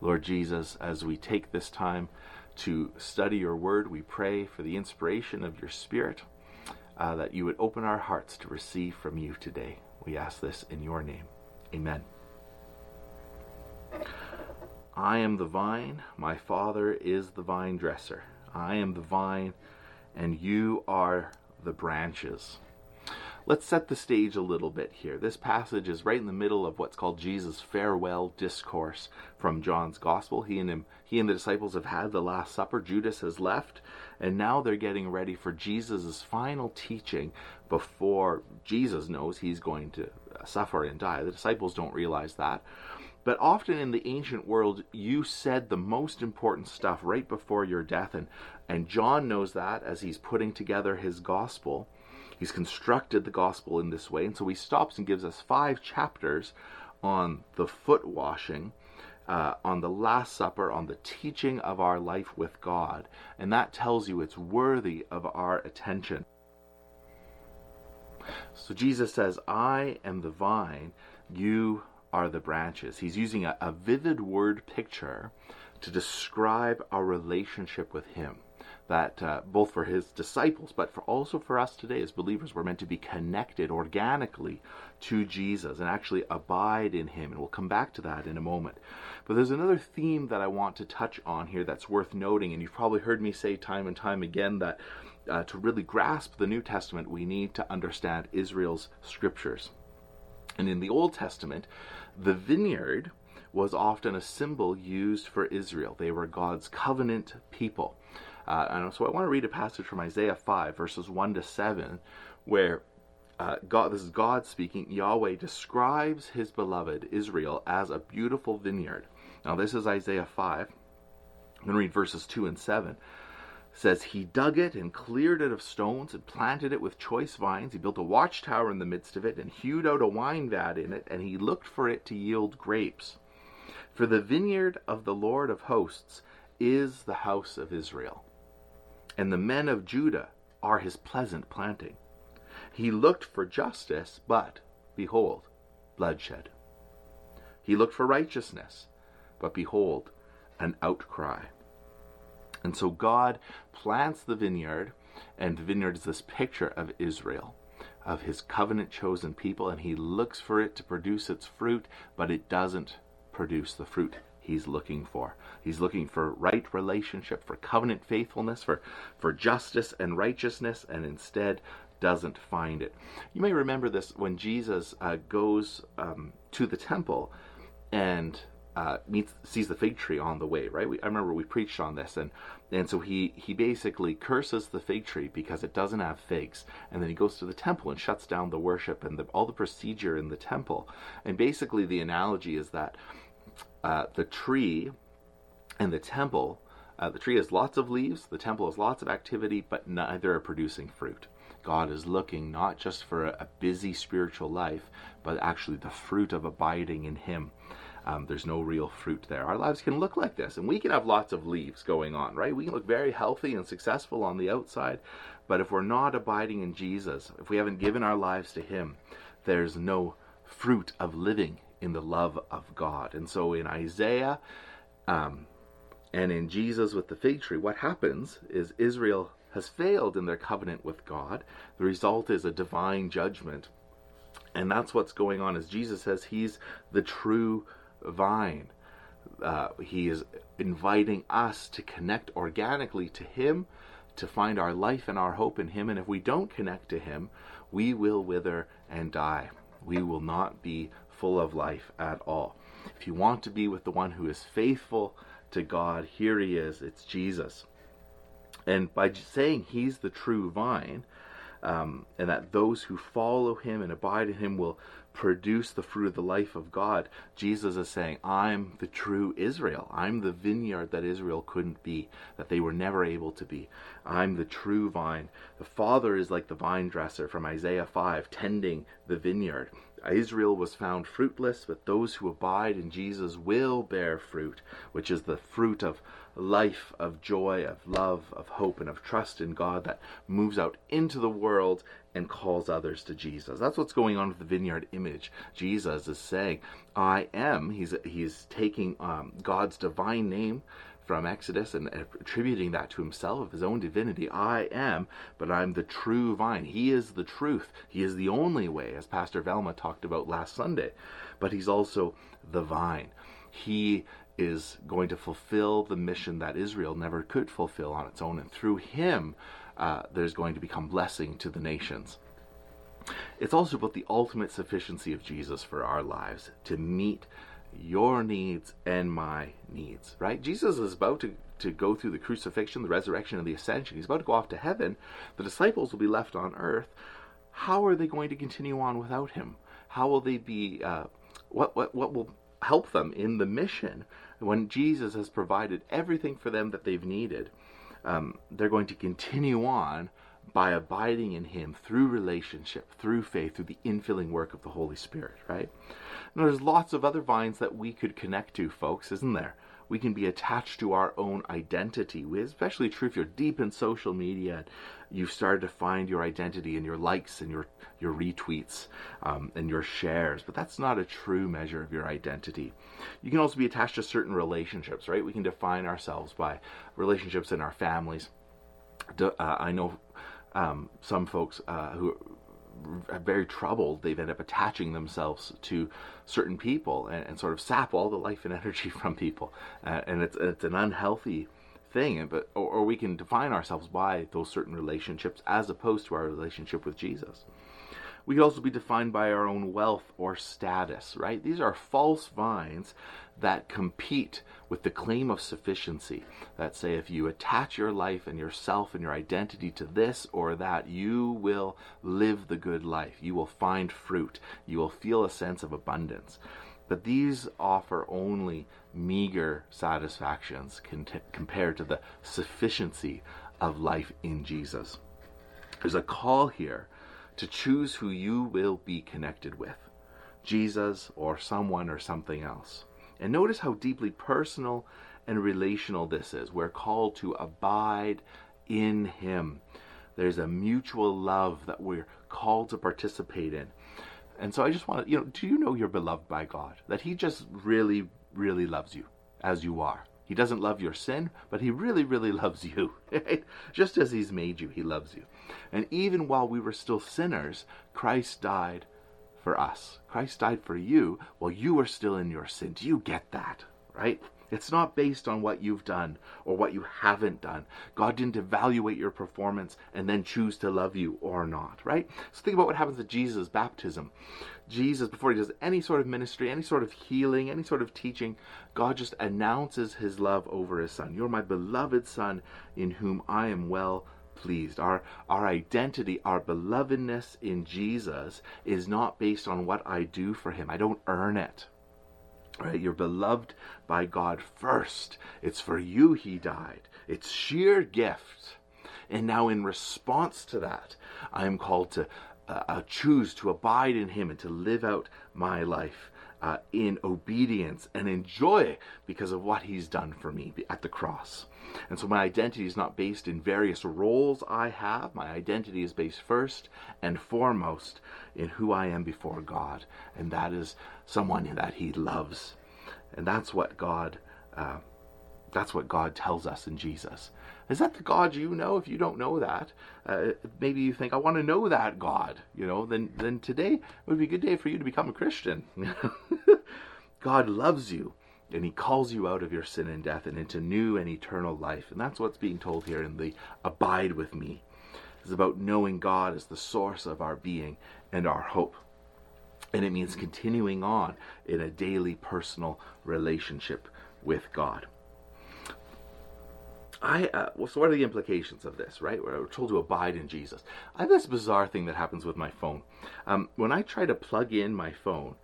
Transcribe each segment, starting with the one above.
Lord Jesus, as we take this time to study your word, we pray for the inspiration of your Spirit, uh, that you would open our hearts to receive from you today. We ask this in your name. Amen. I am the vine, my Father is the vine dresser. I am the vine, and you are the branches. Let's set the stage a little bit here. This passage is right in the middle of what's called Jesus' farewell discourse from John's Gospel. He and him, he and the disciples have had the Last Supper. Judas has left, and now they're getting ready for Jesus' final teaching before Jesus knows he's going to suffer and die. The disciples don't realize that. But often in the ancient world, you said the most important stuff right before your death, and, and John knows that as he's putting together his gospel. He's constructed the gospel in this way. And so he stops and gives us five chapters on the foot washing, uh, on the Last Supper, on the teaching of our life with God. And that tells you it's worthy of our attention. So Jesus says, I am the vine, you are the branches. He's using a, a vivid word picture to describe our relationship with Him that uh, both for his disciples, but for also for us today as believers, we're meant to be connected organically to Jesus and actually abide in him. And we'll come back to that in a moment. But there's another theme that I want to touch on here that's worth noting, and you've probably heard me say time and time again that uh, to really grasp the New Testament, we need to understand Israel's scriptures. And in the Old Testament, the vineyard was often a symbol used for Israel. They were God's covenant people. Uh, and so I want to read a passage from Isaiah 5, verses 1 to 7, where uh, God, this is God speaking. Yahweh describes his beloved Israel as a beautiful vineyard. Now, this is Isaiah 5. I'm going to read verses 2 and 7. It says, He dug it and cleared it of stones and planted it with choice vines. He built a watchtower in the midst of it and hewed out a wine vat in it, and he looked for it to yield grapes. For the vineyard of the Lord of hosts is the house of Israel and the men of Judah are his pleasant planting. He looked for justice, but, behold, bloodshed. He looked for righteousness, but behold, an outcry. And so God plants the vineyard, and the vineyard is this picture of Israel, of his covenant chosen people, and he looks for it to produce its fruit, but it doesn't produce the fruit he's looking for. He's looking for right relationship, for covenant faithfulness, for, for justice and righteousness, and instead doesn't find it. You may remember this when Jesus uh, goes um, to the temple and uh, meets sees the fig tree on the way. Right? We, I remember we preached on this, and and so he he basically curses the fig tree because it doesn't have figs, and then he goes to the temple and shuts down the worship and the, all the procedure in the temple. And basically, the analogy is that uh, the tree and the temple, uh, the tree has lots of leaves, the temple has lots of activity, but neither are producing fruit. God is looking not just for a, a busy spiritual life, but actually the fruit of abiding in Him. Um, there's no real fruit there. Our lives can look like this, and we can have lots of leaves going on, right? We can look very healthy and successful on the outside, but if we're not abiding in Jesus, if we haven't given our lives to Him, there's no fruit of living in the love of God. And so in Isaiah um, and in Jesus with the fig tree, what happens is Israel has failed in their covenant with God. The result is a divine judgment. And that's what's going on as Jesus says he's the true vine. Uh, he is inviting us to connect organically to him, to find our life and our hope in him. And if we don't connect to him, we will wither and die. We will not be full of life at all. If you want to be with the one who is faithful to God, here he is. It's Jesus. And by saying he's the true vine, um, and that those who follow him and abide in him will produce the fruit of the life of God, Jesus is saying, I'm the true Israel. I'm the vineyard that Israel couldn't be, that they were never able to be. I'm the true vine. The Father is like the vine dresser from Isaiah 5, tending the vineyard Israel was found fruitless, but those who abide in Jesus will bear fruit, which is the fruit of life, of joy, of love, of hope, and of trust in God that moves out into the world and calls others to Jesus. That's what's going on with the vineyard image. Jesus is saying, I am. He's, he's taking um, God's divine name from Exodus and attributing that to himself of his own divinity. I am, but I'm the true vine. He is the truth. He is the only way, as Pastor Velma talked about last Sunday. But he's also the vine. He is going to fulfill the mission that Israel never could fulfill on its own, and through him, uh, there's going to become blessing to the nations. It's also about the ultimate sufficiency of Jesus for our lives to meet your needs and my needs, right? Jesus is about to, to go through the crucifixion, the resurrection, and the ascension. He's about to go off to heaven. The disciples will be left on earth. How are they going to continue on without him? How will they be, uh, what, what, what will help them in the mission when Jesus has provided everything for them that they've needed? Um, they're going to continue on by abiding in Him through relationship, through faith, through the infilling work of the Holy Spirit, right? there's lots of other vines that we could connect to, folks, isn't there? We can be attached to our own identity. Especially true if you're deep in social media and you've started to find your identity in your likes and your, your retweets um, and your shares. But that's not a true measure of your identity. You can also be attached to certain relationships, right? We can define ourselves by relationships in our families. Uh, I know um, some folks uh, who are very troubled, they've ended up attaching themselves to certain people and, and, sort of sap all the life and energy from people, uh, and it's it's an unhealthy thing. But or, or, we can define ourselves by those certain relationships as opposed to our relationship with Jesus. We could also be defined by our own wealth or status, right? These are false vines that compete with the claim of sufficiency. That say, if you attach your life and yourself and your identity to this or that, you will live the good life. You will find fruit. You will feel a sense of abundance. But these offer only meager satisfactions compared to the sufficiency of life in Jesus. There's a call here to choose who you will be connected with Jesus or someone or something else. And notice how deeply personal and relational this is. We're called to abide in Him. There's a mutual love that we're called to participate in. And so I just want to, you know, do you know you're beloved by God? That He just really, really loves you as you are. He doesn't love your sin, but He really, really loves you. just as He's made you, He loves you. And even while we were still sinners, Christ died for us. Christ died for you while you were still in your sin. Do you get that? Right? It's not based on what you've done or what you haven't done. God didn't evaluate your performance and then choose to love you or not, right? So think about what happens at Jesus' baptism. Jesus, before he does any sort of ministry, any sort of healing, any sort of teaching, God just announces his love over his son. You're my beloved son in whom I am well pleased. Our, our identity, our belovedness in Jesus is not based on what I do for him. I don't earn it. Right? You're beloved by God first. It's for you he died. It's sheer gift. And now, in response to that, I am called to uh, uh choose to abide in him and to live out my life uh, in obedience and in joy because of what he's done for me at the cross. And so my identity is not based in various roles I have. My identity is based first and foremost in who I am before God, and that is someone that He loves, and that's what God. Uh, that's what God tells us in Jesus. Is that the God you know? If you don't know that, uh, maybe you think, I want to know that God. You know, then then today would be a good day for you to become a Christian. God loves you and he calls you out of your sin and death and into new and eternal life. And that's what's being told here in the abide with me. It's about knowing God as the source of our being and our hope. And it means continuing on in a daily personal relationship with God. I uh, well, so what are the implications of this, right? We're told to abide in Jesus. I have this bizarre thing that happens with my phone. Um, when I try to plug in my phone,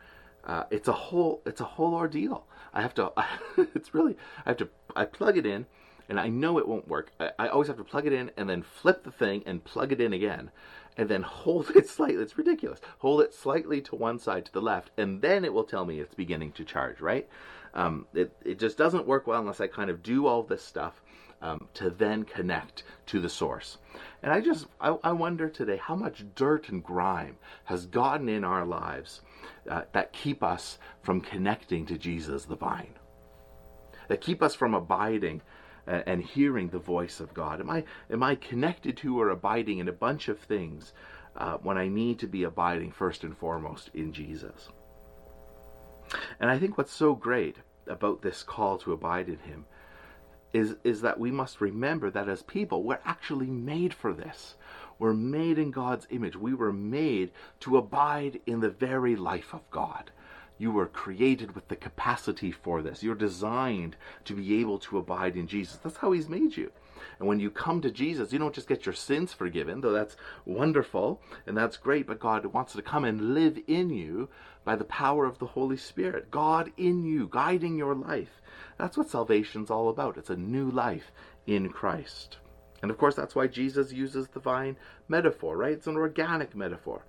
uh, it's a whole it's a whole ordeal. I have to it's really I have to I plug it in and I know it won't work. I, I, always have to plug it in and then flip the thing and plug it in again. And then hold it slightly. It's ridiculous. Hold it slightly to one side to the left, and then it will tell me it's beginning to charge, right? Um, it, it just doesn't work well unless I kind of do all this stuff um, to then connect to the source. And I just, I, I, wonder today how much dirt and grime has gotten in our lives uh, that keep us from connecting to Jesus the vine, that keep us from abiding and hearing the voice of God. Am I, am I connected to or abiding in a bunch of things uh, when I need to be abiding first and foremost in Jesus? And I think what's so great about this call to abide in Him is, is that we must remember that as people, we're actually made for this. We're made in God's image. We were made to abide in the very life of God. You were created with the capacity for this. You're designed to be able to abide in Jesus. That's how He's made you. And when you come to Jesus, you don't just get your sins forgiven, though that's wonderful and that's great, but God wants to come and live in you by the power of the Holy Spirit. God in you, guiding your life. That's what salvation's all about. It's a new life in Christ. And of course, that's why Jesus uses the vine metaphor, right? It's an organic metaphor.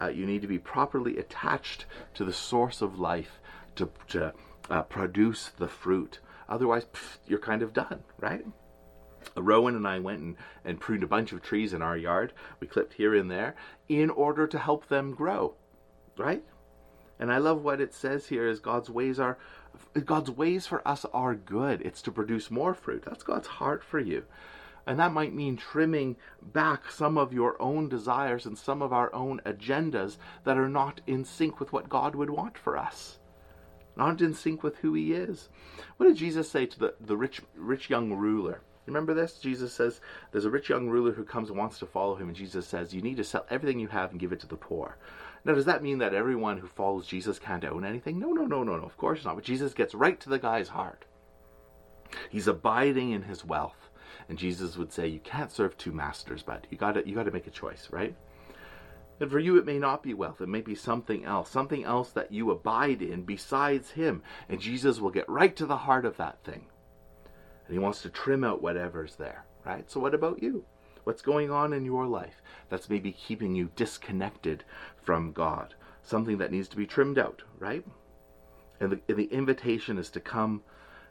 Uh, you need to be properly attached to the source of life to, to uh, produce the fruit. Otherwise, pff, you're kind of done, right? Rowan and I went and, and pruned a bunch of trees in our yard. We clipped here and there in order to help them grow, right? And I love what it says here is God's ways are God's ways for us are good. It's to produce more fruit. That's God's heart for you. And that might mean trimming back some of your own desires and some of our own agendas that are not in sync with what God would want for us. Not in sync with who he is. What did Jesus say to the, the rich rich young ruler? Remember this? Jesus says there's a rich young ruler who comes and wants to follow him, and Jesus says, You need to sell everything you have and give it to the poor. Now, does that mean that everyone who follows Jesus can't own anything? No, no, no, no, no. Of course not. But Jesus gets right to the guy's heart. He's abiding in his wealth. And Jesus would say, You can't serve two masters, bud. You gotta you gotta make a choice, right? And for you it may not be wealth, it may be something else, something else that you abide in besides him. And Jesus will get right to the heart of that thing. And he wants to trim out whatever's there, right? So what about you? What's going on in your life that's maybe keeping you disconnected from God? Something that needs to be trimmed out, right? And the, and the invitation is to come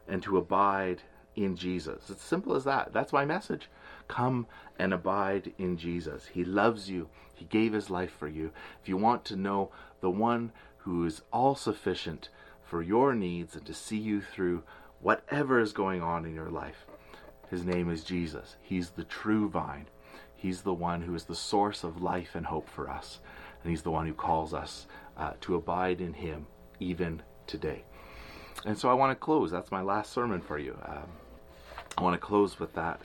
and to abide in Jesus. It's simple as that. That's my message. Come and abide in Jesus. He loves you. He gave his life for you. If you want to know the one who is all sufficient for your needs and to see you through whatever is going on in your life, his name is Jesus. He's the true vine. He's the one who is the source of life and hope for us. And He's the one who calls us uh, to abide in Him even today. And so I want to close. That's my last sermon for you. Um, I want to close with that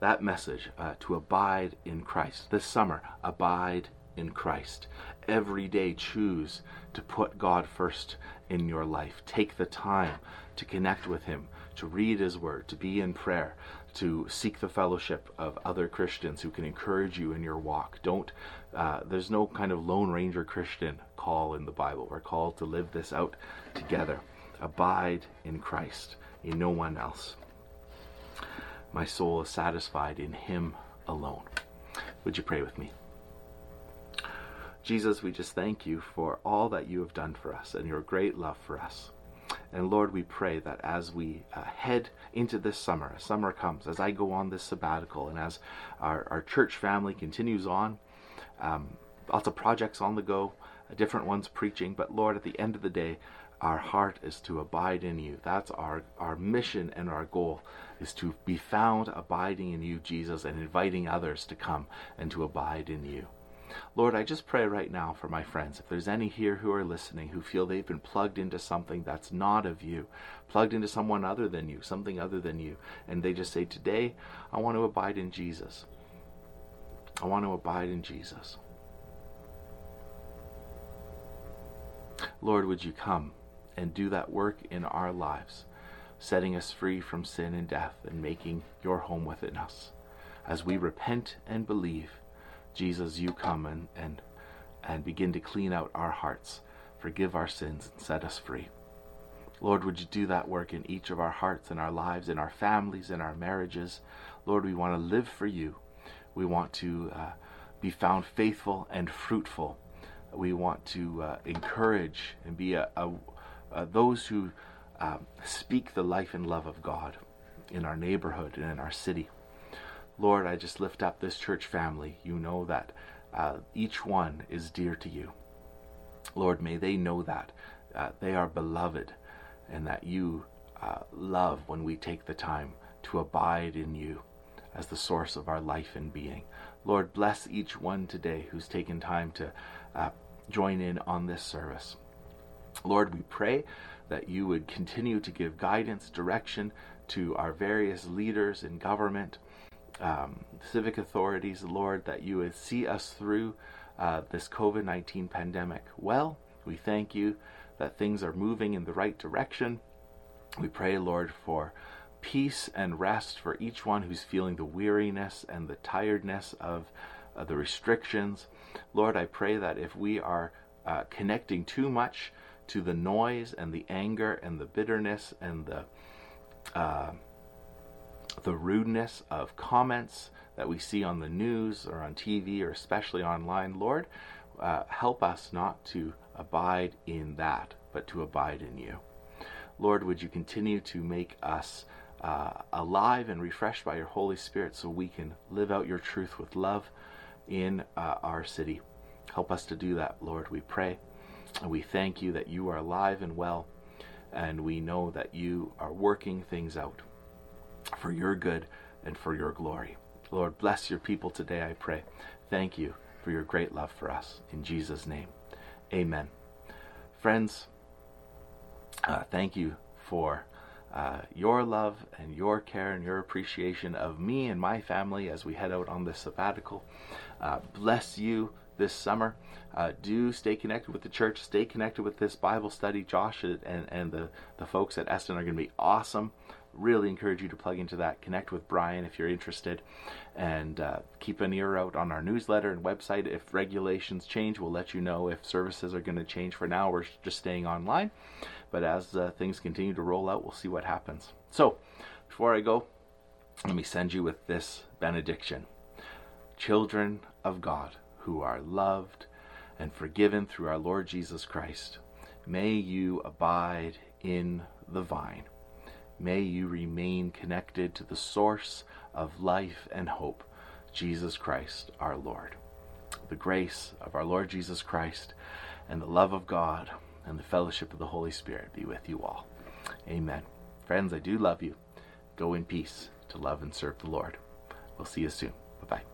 that message uh, to abide in Christ. This summer, abide in Christ. Every day, choose to put God first in your life. Take the time to connect with Him, to read His Word, to be in prayer, to seek the fellowship of other Christians who can encourage you in your walk. Don't, uh, there's no kind of Lone Ranger Christian call in the Bible. We're called to live this out together. Abide in Christ, in no one else. My soul is satisfied in Him alone. Would you pray with me? Jesus, we just thank you for all that you have done for us and your great love for us. And Lord, we pray that as we uh, head into this summer, as summer comes, as I go on this sabbatical, and as our, our church family continues on, um, lots of projects on the go, different ones preaching, but Lord, at the end of the day, our heart is to abide in you. That's our, our mission and our goal is to be found abiding in you, Jesus, and inviting others to come and to abide in you. Lord, I just pray right now for my friends. If there's any here who are listening who feel they've been plugged into something that's not of you, plugged into someone other than you, something other than you, and they just say, Today, I want to abide in Jesus. I want to abide in Jesus. Lord, would you come and do that work in our lives, setting us free from sin and death and making your home within us as we repent and believe Jesus, you come and, and, and begin to clean out our hearts, forgive our sins, and set us free. Lord, would you do that work in each of our hearts, in our lives, in our families, in our marriages? Lord, we want to live for you. We want to uh, be found faithful and fruitful. We want to uh, encourage and be a, a, a those who um, speak the life and love of God in our neighborhood and in our city. Lord, I just lift up this church family. You know that uh, each one is dear to you. Lord, may they know that uh, they are beloved and that you uh, love when we take the time to abide in you as the source of our life and being. Lord, bless each one today who's taken time to uh, join in on this service. Lord, we pray that you would continue to give guidance, direction to our various leaders in government, um, civic authorities, Lord, that you would see us through uh, this COVID 19 pandemic well. We thank you that things are moving in the right direction. We pray, Lord, for peace and rest for each one who's feeling the weariness and the tiredness of uh, the restrictions. Lord, I pray that if we are uh, connecting too much to the noise and the anger and the bitterness and the uh, the rudeness of comments that we see on the news or on TV or especially online, Lord, uh, help us not to abide in that, but to abide in you. Lord, would you continue to make us uh, alive and refreshed by your Holy Spirit so we can live out your truth with love in uh, our city. Help us to do that, Lord, we pray. And we thank you that you are alive and well, and we know that you are working things out for your good and for your glory. Lord, bless your people today, I pray. Thank you for your great love for us. In Jesus' name, amen. Friends, uh, thank you for uh, your love and your care and your appreciation of me and my family as we head out on this sabbatical. Uh, bless you this summer. Uh, do stay connected with the church. Stay connected with this Bible study. Josh and, and the, the folks at Eston are going to be awesome. Really encourage you to plug into that. Connect with Brian if you're interested. And uh, keep an ear out on our newsletter and website. If regulations change, we'll let you know if services are going to change. For now, we're just staying online. But as uh, things continue to roll out, we'll see what happens. So, before I go, let me send you with this benediction. Children of God who are loved and forgiven through our Lord Jesus Christ, may you abide in the vine. May you remain connected to the source of life and hope, Jesus Christ our Lord. The grace of our Lord Jesus Christ and the love of God and the fellowship of the Holy Spirit be with you all. Amen. Friends, I do love you. Go in peace to love and serve the Lord. We'll see you soon. Bye bye.